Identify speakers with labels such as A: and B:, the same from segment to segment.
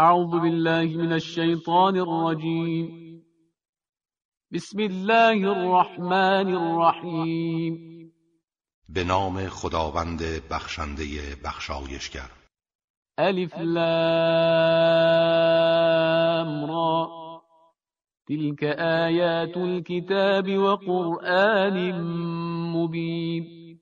A: أعوذ بالله من الشيطان الرجيم. بسم الله الرحمن الرحیم
B: به نام خداوند بخشنده بخشایشگر.
A: الف لام را. تلك آیات الكتاب وقرآن مبین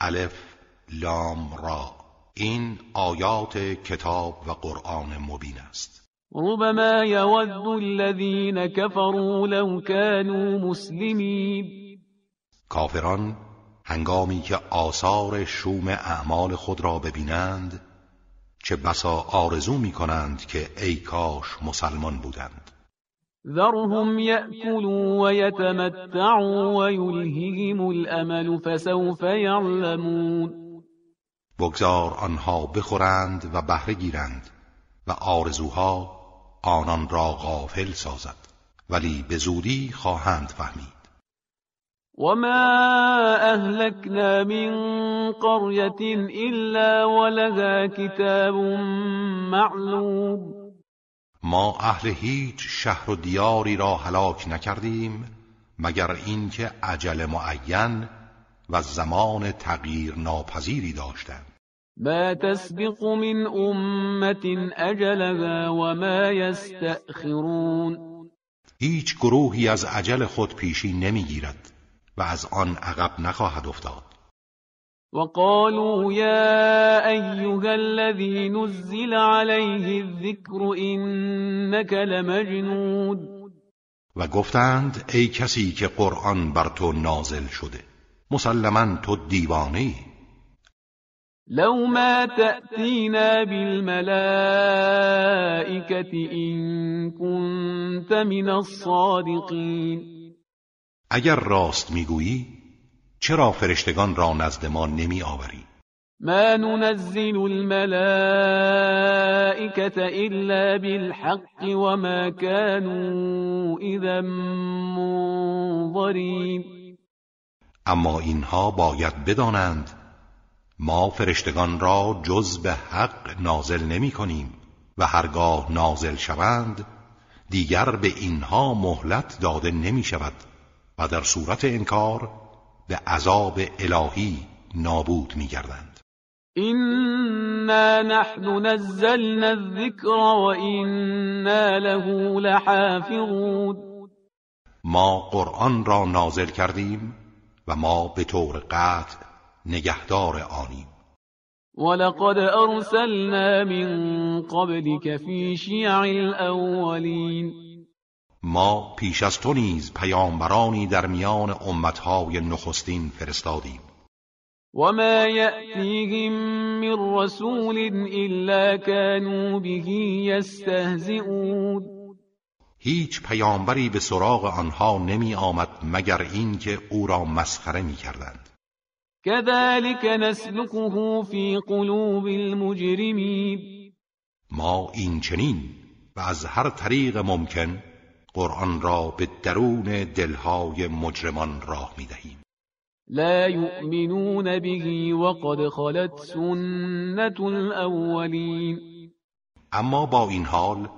B: الف لام را. این آیات کتاب و قرآن مبین است.
A: ربما يود الذين كفروا لو كانوا مسلمين
B: کافران هنگامی که آثار شوم اعمال خود را ببینند چه بسا آرزو می کنند که ای کاش مسلمان بودند.
A: ذرهم يأكلوا ويتمتعوا ويلههم الأمل فسوف يعلمون
B: بگذار آنها بخورند و بهره گیرند و آرزوها آنان را غافل سازد. ولی به زودی خواهند فهمید.
A: وما أهلكنا من قرية إلا ولها كتاب معلوم.
B: ما اهل هیچ شهر و دیاری را هلاک نکردیم مگر اینکه عجل معین و زمان تغییر ناپذیری داشتند.
A: ما تسبق من أمة أجلها وما يستأخرون.
B: هیچ گروهی از عجل خود پیشی نمی‌گیرد و از آن عقب نخواهد افتاد.
A: وقالوا يا أيها الذي نزل عليه الذكر إنك لمجنون.
B: و گفتند ای کسی که قرآن بر تو نازل شده. مسلما تو دیوانه ای.
A: لو ما تأتينا بالملائكة إن كنت من الصادقين.
B: اگر راست می‌گویی چرا فرشتگان را نزد ما نمی آوری
A: ما ننزل الملائكة إلا بالحق وما كانوا إذا منظرين.
B: اما اینها باید بدانند ما فرشتگان را جز به حق نازل نمی کنیم و هرگاه نازل شوند دیگر به اینها مهلت داده نمی شود و در صورت انکار به عذاب الهی نابود می گردند
A: إنا نحن نزلنا الذكر وإنا له لحافظون
B: ما قرآن را نازل کردیم و ما به طور قطع نگهدار آنیم.
A: ولقد أرسلنا من قبلك في شيع الأولين.
B: ما پیش از تو نیز پیامبرانی در میان امتهای نخستین فرستادیم.
A: وما يأتيهم من رسول إلا كانوا به يستهزئون.
B: هیچ پیامبری به سراغ آنها نمی آمد مگر اینکه او را مسخره می کردند.
A: كذلك نسلكه في قلوب المجرمين
B: ما این چنین و از هر طریق ممکن قرآن را به درون دلهای مجرمان راه می دهیم.
A: لا يؤمنون به وقد خلت سنة الأولين
B: اما با این حال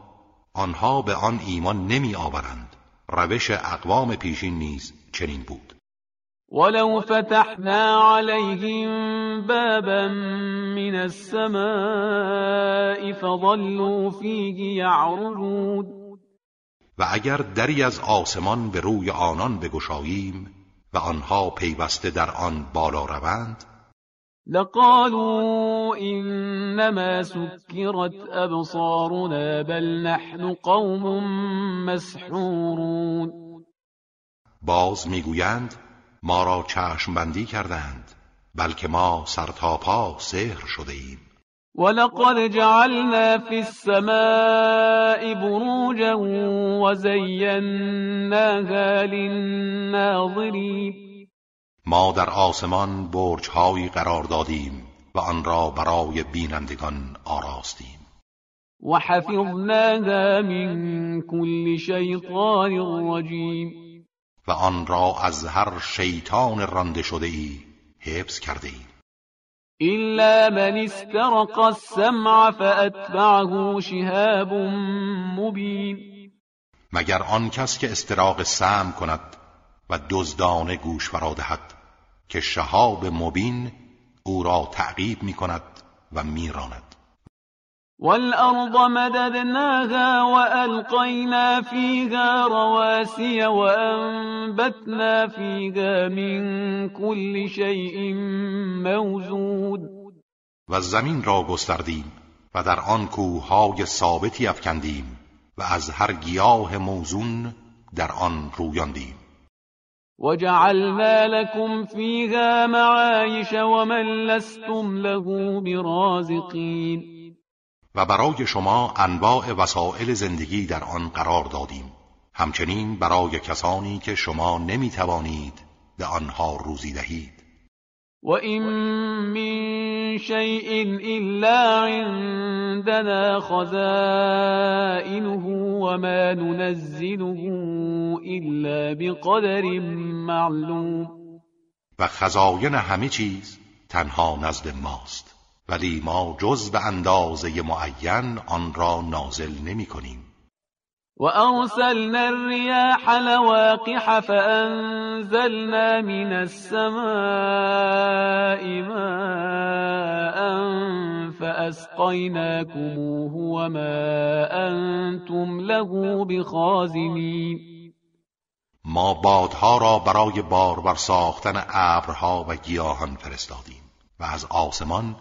B: آنها به آن ایمان نمی آورند. روش اقوام پیشین نیز چنین بود.
A: ولو فتحنا عليهم بابا من السماء فظلوا فيه يعرجون
B: و اگر دری از آسمان به روی آنان بگشاییم و آنها پیوسته در آن بالا روند
A: لقالوا إنما سكرت أبصارنا بل نحن قوم مسحورون.
B: باز می‌گویند ما را چشم بندی کردند بلکه ما سرتاپا سحر شده ایم
A: ولقد جعلنا في السماء بروجا وزيناها للناظرين.
B: ما در آسمان برجهایی قرار دادیم و آن را برای بینندگان آراستیم.
A: وحفظناها من كل شيطان رجيم
B: و آن را از هر شیطان رانده شده ای حفظ کرده ایم
A: إلا من استرق السمع فأتبعه شهاب مبین.
B: مگر آن کس که استراق سم کند و دزدانه گوش فرا دهد که شهاب مبین او را تعقیب می کند و میراند.
A: والأرض مددناها وألقينا فيها رواسي وأنبتنا فيها من كل شيء موزود.
B: و زمین را گستردیم و در آن کوههای ثابتی افکندیم و از هر گیاه موزون در آن رویاندیم.
A: وجعلنا لكم فيها معايش ومن لستم له برازقين
B: و برای شما انواع وسایل زندگی در آن قرار دادیم. همچنین برای کسانی که شما نمی توانید به آنها روزی دهید.
A: و این من شیء الا عندنا خزائنه وما ننزله الا بقدر معلوم
B: و خزاین همه چیز تنها نزد ماست. ولی ما جز به اندازه معین آن را نازل نمی کنیم.
A: و ارسلنا الرياح لواقح فانزلنا من السماء ماء فاسقيناكموه وما انتم له بخازنین
B: ما بادها را برای بارور ساختن ابرها و گیاهان فرستادیم و از آسمان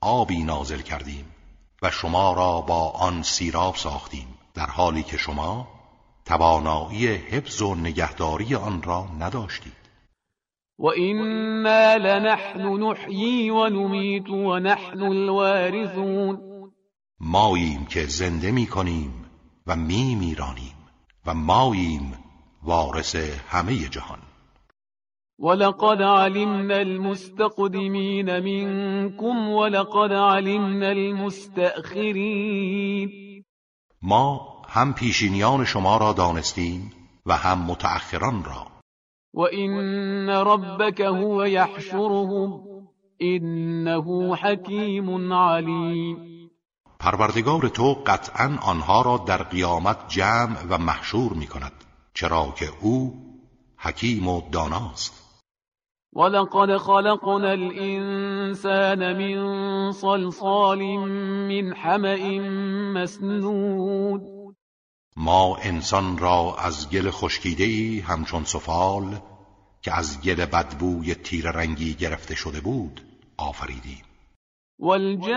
B: آبی نازل کردیم و شما را با آن سیراب ساختیم. در حالی که شما توانایی حفظ و نگهداری آن را نداشتید.
A: و اینا لنحن نحیی و نمیت و نحن الوارثون
B: ماییم که زنده می کنیم و می میرانیم و ماییم وارث همه جهان.
A: ولقد علمنا المستقدمين منكم ولقد علمنا المستأخرين
B: ما هم پیشینیان شما را دانستیم و هم متأخران را.
A: و این ربک هو یحشرهم انه حکیم علیم.
B: پروردگار تو قطعا آنها را در قیامت جمع و محشور می کند چرا که او حکیم و داناست.
A: ولقد خلقنا الإنسان من صلصال من حمأ مسنود
B: ما انسان را از گل خشکیده ای همچون سفال که از گل بدبوی تیر رنگی گرفته شده بود آفریدیم.
A: والجان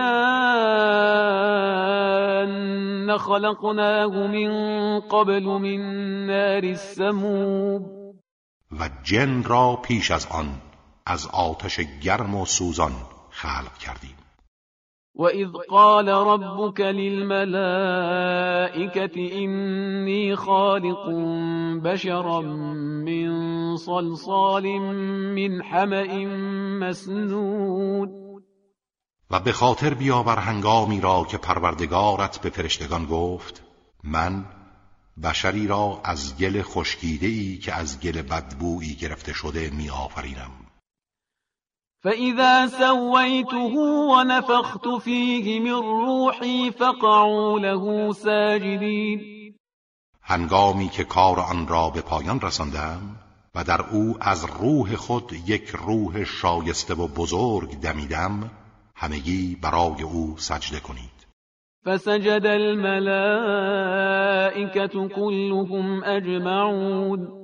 A: خلقناه من قبل من نار السموم
B: و جن را پیش از آن از آتش گرم و سوزان خلق کردیم.
A: و اذ قال ربك للملائكة إني خالق بشرا من صلصال من حمأ مسنون.
B: و به خاطر بیاور هنگامی را که پروردگارت به فرشتگان گفت من بشری را از گل خشکیده ای که از گل بدبویی گرفته شده می آفرینم
A: فإذا سويته ونفخت فيه من روحی فقعوا له ساجدین
B: هنگامی که کار آن را به پایان رساندم و در او از روح خود یک روح شایسته و بزرگ دمیدم همگی برای او سجده کنید.
A: فسجد الملائكة كلهم اجمعون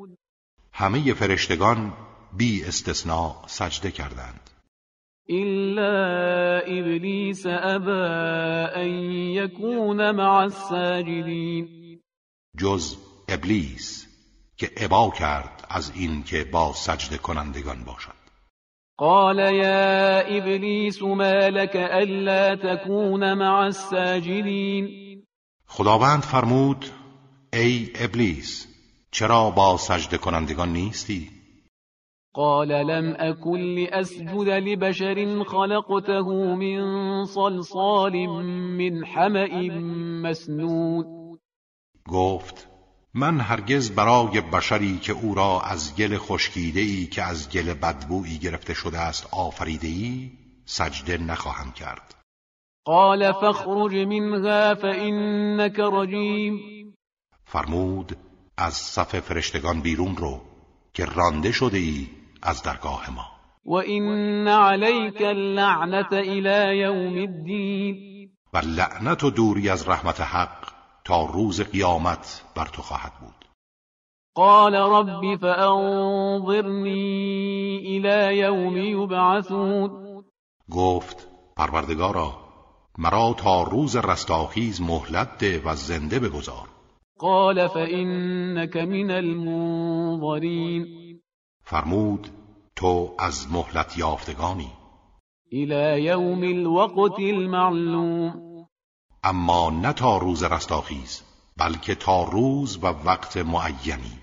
B: همه فرشتگان بی استثناء سجده کردند.
A: الا ابلیس ابا ان یکون مع الساجدین
B: جز ابلیس که ابا کرد از این که با سجده کنندگان باشد.
A: قال يا ابلیس ما لك الا تكون مع الساجدين.
B: خداوند فرمود ای ابلیس چرا با سجده کنندگان نیستی؟
A: قال لم اكن لاسجد لبشر خلقته من صلصال من حمأ مسنود
B: گفت من هرگز برای بشری که او را از گل خشکیده ای که از گل بدبویی گرفته شده است آفریده ای سجده نخواهم کرد.
A: قال فاخرج منها فإنك رجیم.
B: فرمود از صف فرشتگان بیرون رو که رانده شده ای از درگاه ما.
A: و این علیک اللعنت الى یوم الدین.
B: و لعنت و دوری از رحمت حق تا روز قیامت بر تو خواهد بود.
A: قال رب فانظرنی الى یوم یبعثون.
B: گفت پروردگارا مرا تا روز رستاخیز مهلت ده و زنده بگذار.
A: قال فإنك من المنظرین.
B: فرمود تو از مهلت یافتگانی.
A: الى یوم الوقت المعلوم.
B: اما نه تا روز رستاخیز بلکه تا روز و وقت معینی.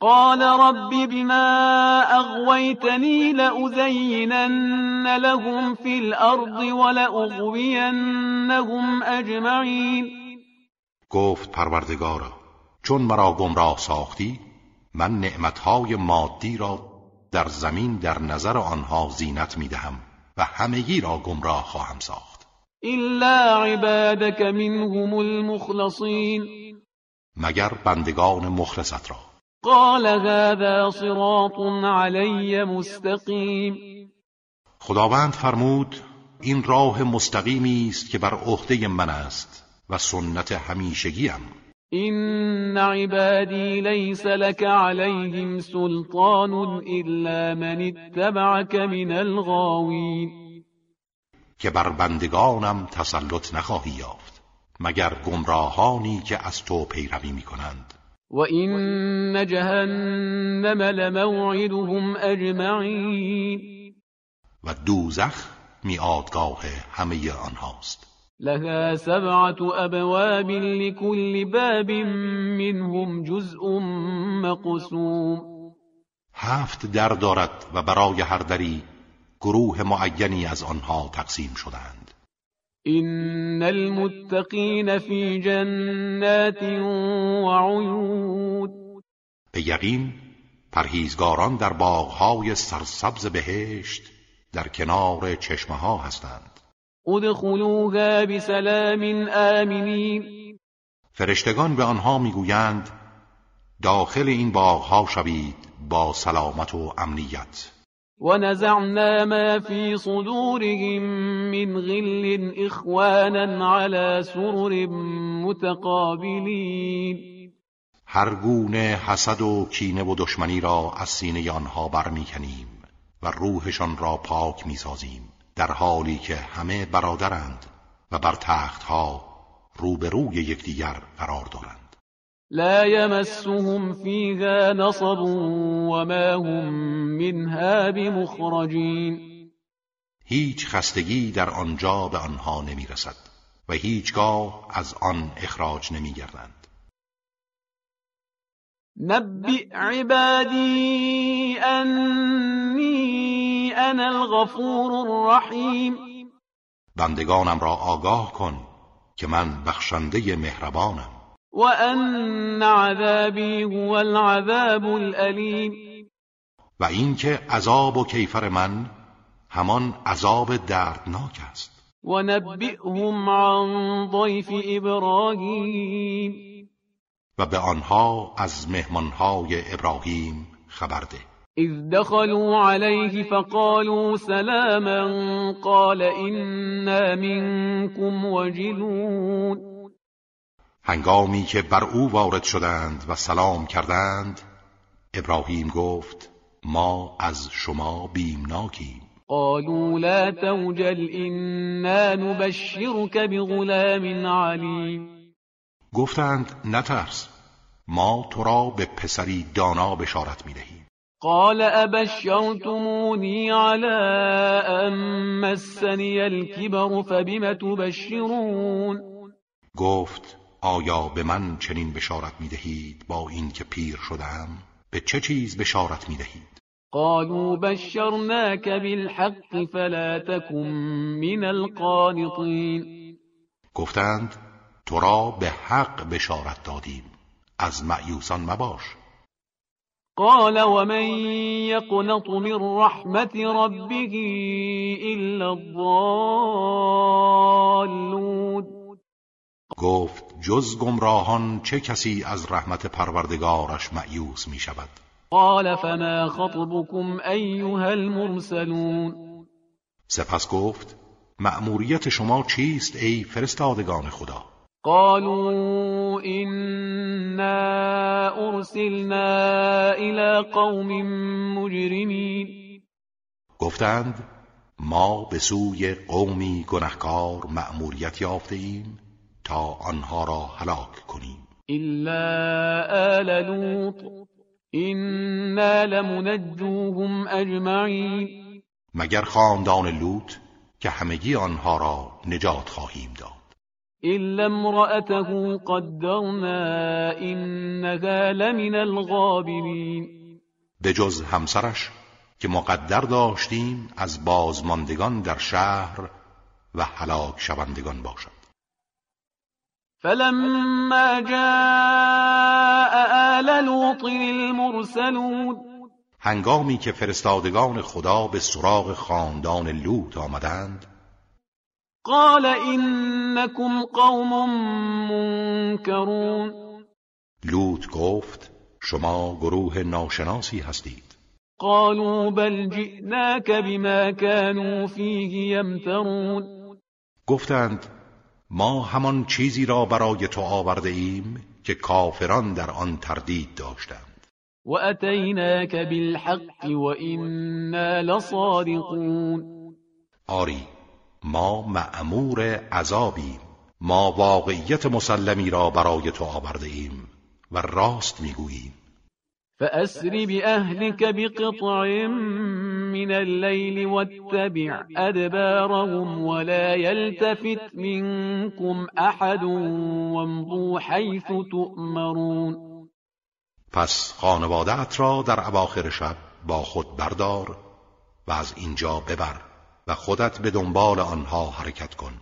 A: قال رب بما اغويتني لأزينن لهم في الارض ولأغوينهم اجمعین.
B: گفت پروردگارا چون مرا گمراه ساختی من نعمتهای مادی را در زمین در نظر آنها زینت می‌دهم و همگی را گمراه خواهم ساخت.
A: الا عبادك منهم المخلصین
B: مگر بندگان مخلصت را.
A: قال هذا صراط علی مستقیم
B: خداوند فرمود این راه مستقیمی است که بر عهده من است و سنت همیشگیم
A: این عبادی لیس لك علیهم سلطان الا من اتبعك من الغاوین
B: که بر بندگانم تسلط نخواهی یافت مگر گمراهانی که از تو پیروی می‌کنند.
A: و این جهنم لموعدهم اجمعین.
B: و دوزخ میادگاه همه آنهاست.
A: لها سبعة ابواب لكل باب منهم جزء مقسوم.
B: هفت در دارد و برای هر دری گروه معینی از آنها تقسیم شدند.
A: این المتقین فی جنات وعیون
B: به یقین پرهیزگاران در باغهای سرسبز بهشت در کنار چشمه ها هستند.
A: ادخلوها بسلام آمنین.
B: فرشتگان به آنها می‌گویند داخل این باغها شوید با سلامت و امنیت.
A: ونزعنا ما في صدورهم من غل اخوانا على سرر متقابلین
B: هر گونه حسد و کینه و دشمنی را از سینه آنها برمیکنیم و روحشان را پاک می‌سازیم در حالی که همه برادرند و بر تختها روبروی یکدیگر قرار دارند.
A: لا يمسهم فيها نصب وما هم منها بمخرجین
B: هیچ خستگی در آنجا به آنها نمی‌رسد و هیچگاه از آن اخراج نمیگردند.
A: نبئ عبادی انی انا الغفور الرحیم.
B: بندگانم را آگاه کن که من بخشنده مهربانم.
A: و ان عذابی هو العذاب الالیم
B: و اینکه عذاب و کیفر من همان عذاب دردناک است.
A: و نبئهم عن ضیف ابراهیم
B: و به آنها از مهمانهای ابراهیم خبر ده.
A: اذ دخلوا عليه فقالوا سلاما قال انا منكم وجلون.
B: هنگامی که بر او وارد شدند و سلام کردند ابراهیم گفت ما از شما بیمناکیم.
A: قالوا لا توجل انا نبشرك بغلام علیم.
B: گفتند نترس ما تو را به پسری دانا بشارت می‌دهیم.
A: قال ابشرتمونی على ان مسنی الكبر فبم تبشرون؟
B: گفت آیا به من چنین بشارت می‌دهید با اینکه پیر شدم به چه چیز بشارت می‌دهید؟
A: قالوا بشرناك بالحق فلا تكن من القانطين
B: گفتند تو را به حق بشارت دادیم. از معیوسان مباش.
A: قال ومن يقنط من رحمت ربه إلا الضالون.
B: گفت جز گمراهان چه کسی از رحمت پروردگارش معیوس می شود
A: قال فما خطبكم أيها المرسلون.
B: سپس گفت مأموریت شما چیست ای فرستادگان خدا؟
A: قالوا إنا أرسلنا إلى قوم مجرمين.
B: گفتند ما به سوی قومی گنهکار مأموریت یافته ایم تا آنها را هلاک کنیم.
A: إلا آل لوط. إنا لمنجوهم أجمعين.
B: مگر خاندان لوط که همگی آنها را نجات خواهیم داد.
A: إلا امرأته قدرنا إنها لمن الغابرين.
B: به جز همسرش که مقدر داشتیم از بازماندگان در شهر و هلاک شوندگان باشد.
A: فلما جاء آل لوط المرسلون
B: هنگامی که فرستادگان خدا به سراغ خاندان لوط آمدند
A: قال إنكم قوم منكرون
B: لوط گفت شما گروه ناشناسی هستید.
A: قالوا بل جئناك بما كانوا فيه يمترون
B: گفتند ما همان چیزی را برای تو آورده ایم که کافران در آن تردید داشتند.
A: وأتيناك بالحق وإنا لصادقون.
B: آری ما مأمور عذابیم. ما واقعیت مسلمی را برای تو آورده ایم و راست می‌گوییم.
A: فأسر بأهلك بقطع من الليل واتبع أدبارهم ولا يلتفت منكم أحد وامضوا حيث تؤمرون.
B: پس خانوادت را در اواخر شب با خود بردار و از اینجا ببر و خودت به دنبال آنها حرکت کن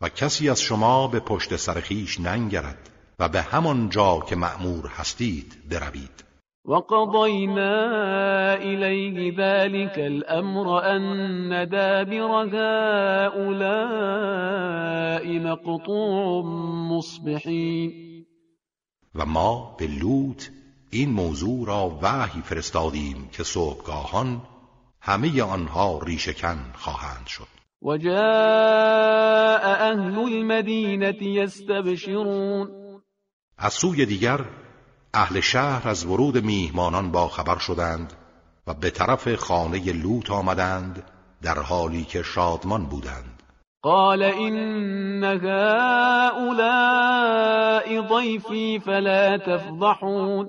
B: و کسی از شما به پشت سر خیش ننگرد و به همان جا که مأمور هستید بروید.
A: وقضينا إليه ذلك الأمر أن دابر هؤلاء مقطوع مصبحين.
B: و ما به لوط این موضوع را وحی فرستادیم که صبحگاهان همه آنها ریشکن خواهند شد.
A: وجاء أهل المدينة يستبشرون.
B: از سوی دیگر اهل شهر از ورود میهمانان با خبر شدند و به طرف خانه لوط آمدند در حالی که شادمان بودند.
A: قال إن هؤلاء ضيفي فلا تفضحون.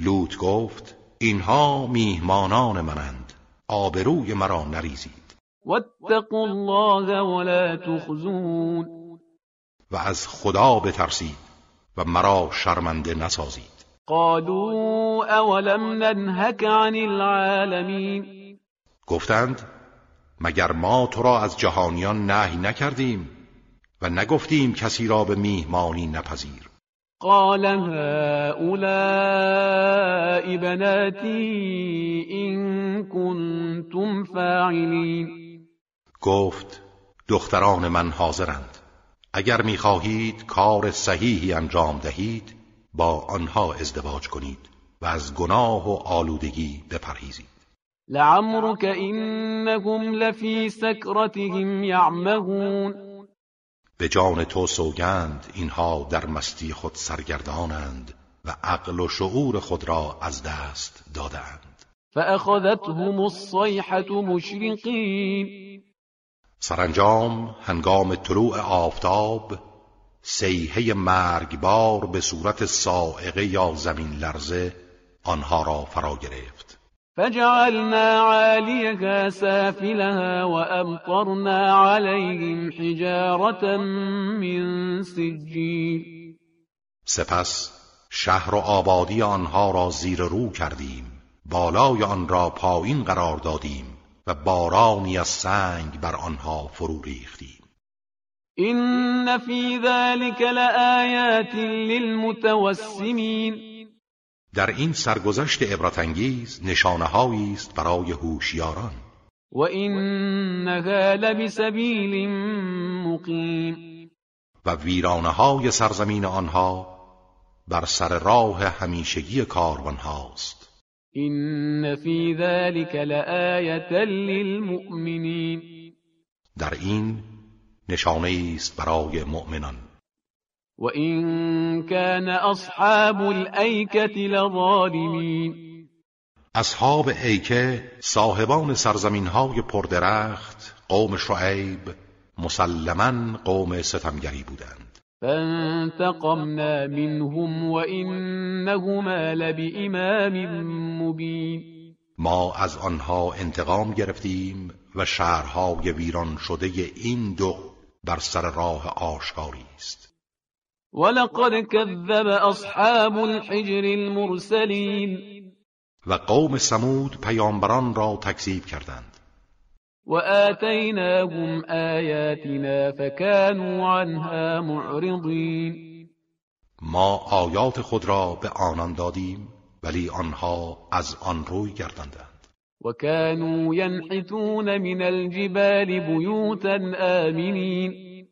B: لوط گفت اینها میهمانان منند آبروی مرا نریزید.
A: واتقوا الله ولا تخزون.
B: و از خدا بترسید. و مرا شرمنده نسازید.
A: قالوا أولم ننهك عن العالمين؟
B: گفتند مگر ما تو را از جهانیان نهی نکردیم و نگفتیم کسی را به میهمانی نپذیر؟
A: قال هؤلاء بناتي إن كنتم فاعلين.
B: گفت دختران من حاضرند. اگر می‌خواهید کار صحیحی انجام دهید با آنها ازدواج کنید و از گناه و آلودگی بپرهیزید.
A: لعمرك إنهم لفي سكرتهم يعمهون.
B: به جان تو سوگند اینها در مستی خود سرگردانند و عقل و شعور خود را از دست دادند
A: فأخذتهم الصيحة مشرقين.
B: سرانجام هنگام طلوع آفتاب سیحه مرگبار به صورت سائقه یا زمین لرزه آنها را فرا گرفت.
A: فجعلنا عاليها سافلها وأمطرنا عليهم حجارة من سجيل
B: سپس شهر و آبادی آنها را زیر رو کردیم. بالای آن را پایین قرار دادیم. و بارانی از سنگ بر آنها فرو ریختیم.
A: إن في ذلك لآيات للمتوسمين
B: در این سرگذشت عبرتانگیز نشانه است برای هوشیاران.
A: و اینها لبسبیل مقیم
B: و ویرانه های سرزمین آنها بر سر راه همیشگی کاروان هاست
A: این فی ذلك لآیت للمؤمنین
B: در این نشانه است برای مؤمنان.
A: و این کان اصحاب الایکه لظالمین
B: اصحاب ایکه صاحبان سرزمین های پردرخت قوم شعیب مسلما قوم ستمگری بودند.
A: فانتقمنا منهم وانهما لبإمام مبین
B: ما از آنها انتقام گرفتیم و شهرهای ویران شده این دو بر سر راه آشکاری است.
A: ولقد كذب اصحاب الحجر المرسلین
B: و قوم سمود پیامبران را تکذیب کردند.
A: وآتيناهم آياتنا فكانوا عنها معرضين
B: ما آیات خود را به آنان دادیم ولی آنها از آن روی گرداندند
A: و كانوا ينحتون من الجبال بیوتا آمنین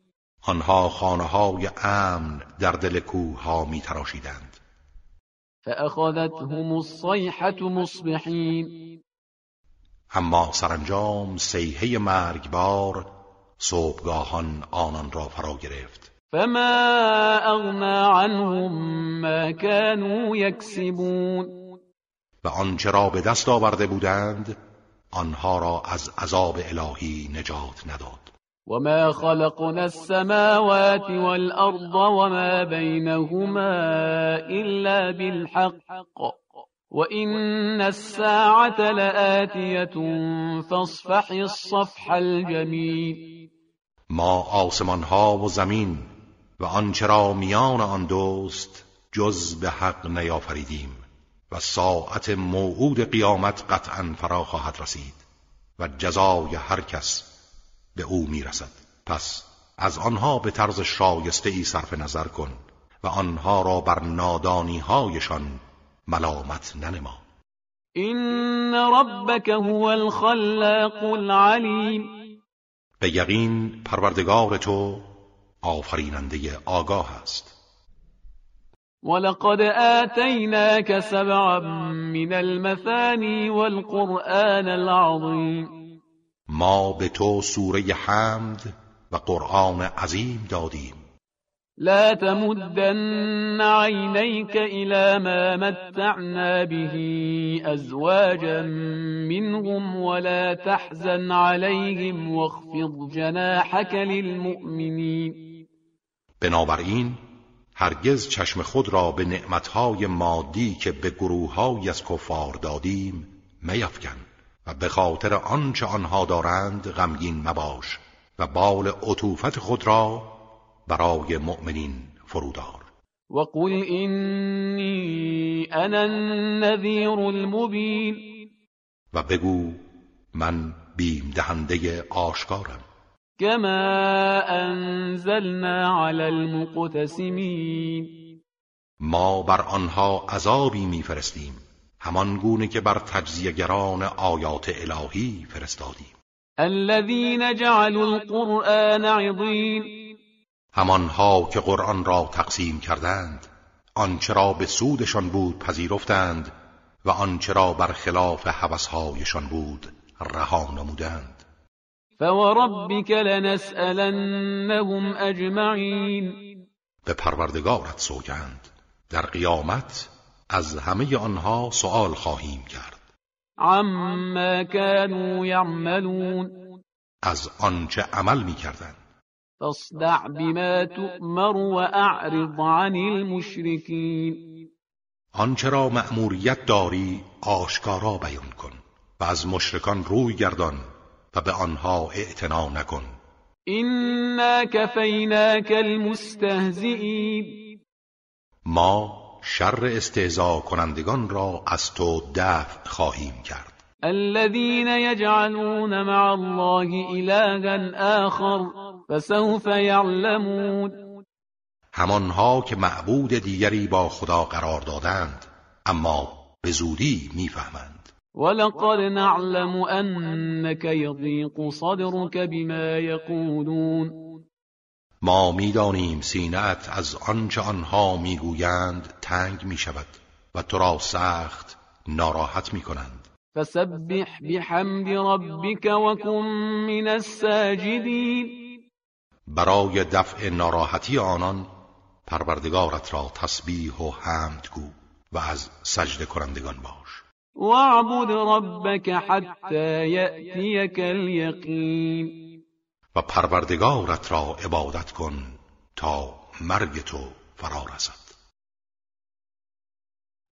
B: آنها خانه های امن در دل کوه ها می تراشیدند
A: فأخذتهم الصيحة مصبحين
B: اما سرانجام سیحه مرگبار صبحگاهان آنان را فرا گرفت.
A: فما اغنا عنهم ما كانوا یکسبون
B: و آنچه را به دست آورده بودند آنها را از عذاب الهی نجات نداد.
A: وما خلقنا السماوات والأرض وما بينهما إلا بالحق. وإن الساعة لآتية فاصفح الصفح الجميل
B: ما آسمان ها و زمین و آنچه را میان آن دوست جز به حق نیافریدیم و ساعت موعود قیامت قطعا فرا خواهد رسید و جزای هر کس به او می‌رسد. پس از آنها به طرز شایسته ای صرف نظر کن و آنها را بر نادانی هایشان ملامت ننما.
A: این ربک هو الخلاق العلیم
B: به یقین پروردگار تو آفریننده آگاه است.
A: ولقد آتیناک سبعا من المثانی والقرآن العظیم
B: ما به تو سوره حمد و قرآن عظیم دادیم.
A: لا تمدن عينيك إلى ما متعنا به أزواجا منهم ولا تحزن عليهم واخفض جناحك للمؤمنين.
B: بنابراین هرگز چشم خود را به نعمتهای مادی که به گروههایی از کفار دادیم میفکن و به خاطر آنچه آنها دارند غمگین مباش و بال عطوفت خود را برای مؤمنین فرودار.
A: وقل اینی انا النذیر المبین
B: و بگو من بیم دهنده آشکارم.
A: کما انزلنا علی المقتسمین
B: ما بر آنها عذابی میفرستیم. همان گونه که بر تجزیهگران آیات الهی فرستادیم.
A: الذين جعلوا القرآن عضین
B: همانها که قرآن را تقسیم کردند آنچه را به سودشان بود پذیرفتند و آنچه را بر خلاف حوثهایشان بود رها نمودند.
A: فوربك لنسألنهم اجمعین
B: به پروردگارت سوگند. در قیامت از همه آنها سؤال خواهیم کرد.
A: عما كانوا يعملون
B: از آنچه عمل می کردند
A: فاصدع بما تؤمر واعرض عن المشركين.
B: آنچه را مأموریت داری آشکارا بیان کن و از مشرکان روی گردان و به آنها اعتنا نکن.
A: اینا کفیناک المستهزئین.
B: ما شر استهزا کنندگان را از تو دفع خواهیم کرد.
A: الذين يجعلون مع الله إلها آخر. فسوف يعلمون
B: همانها که معبود دیگری با خدا قرار دادند اما به زودی می‌فهمند.
A: ولقد نعلم انك يضيق صدرك بما يقولون
B: ما می‌دانیم سینهت از آنچه آنها می‌گویند تنگ می‌شود و تو را سخت ناراحت می‌کنند.
A: فسبح بحمد ربك وكن من الساجدين
B: برای دفع ناراحتی آنان پروردگارت را تسبیح و حمد گو و از سجده کنندگان باش.
A: واعبد ربك حتى يأتيك اليقين
B: و پروردگارت را عبادت کن تا مرگ تو فرا رسد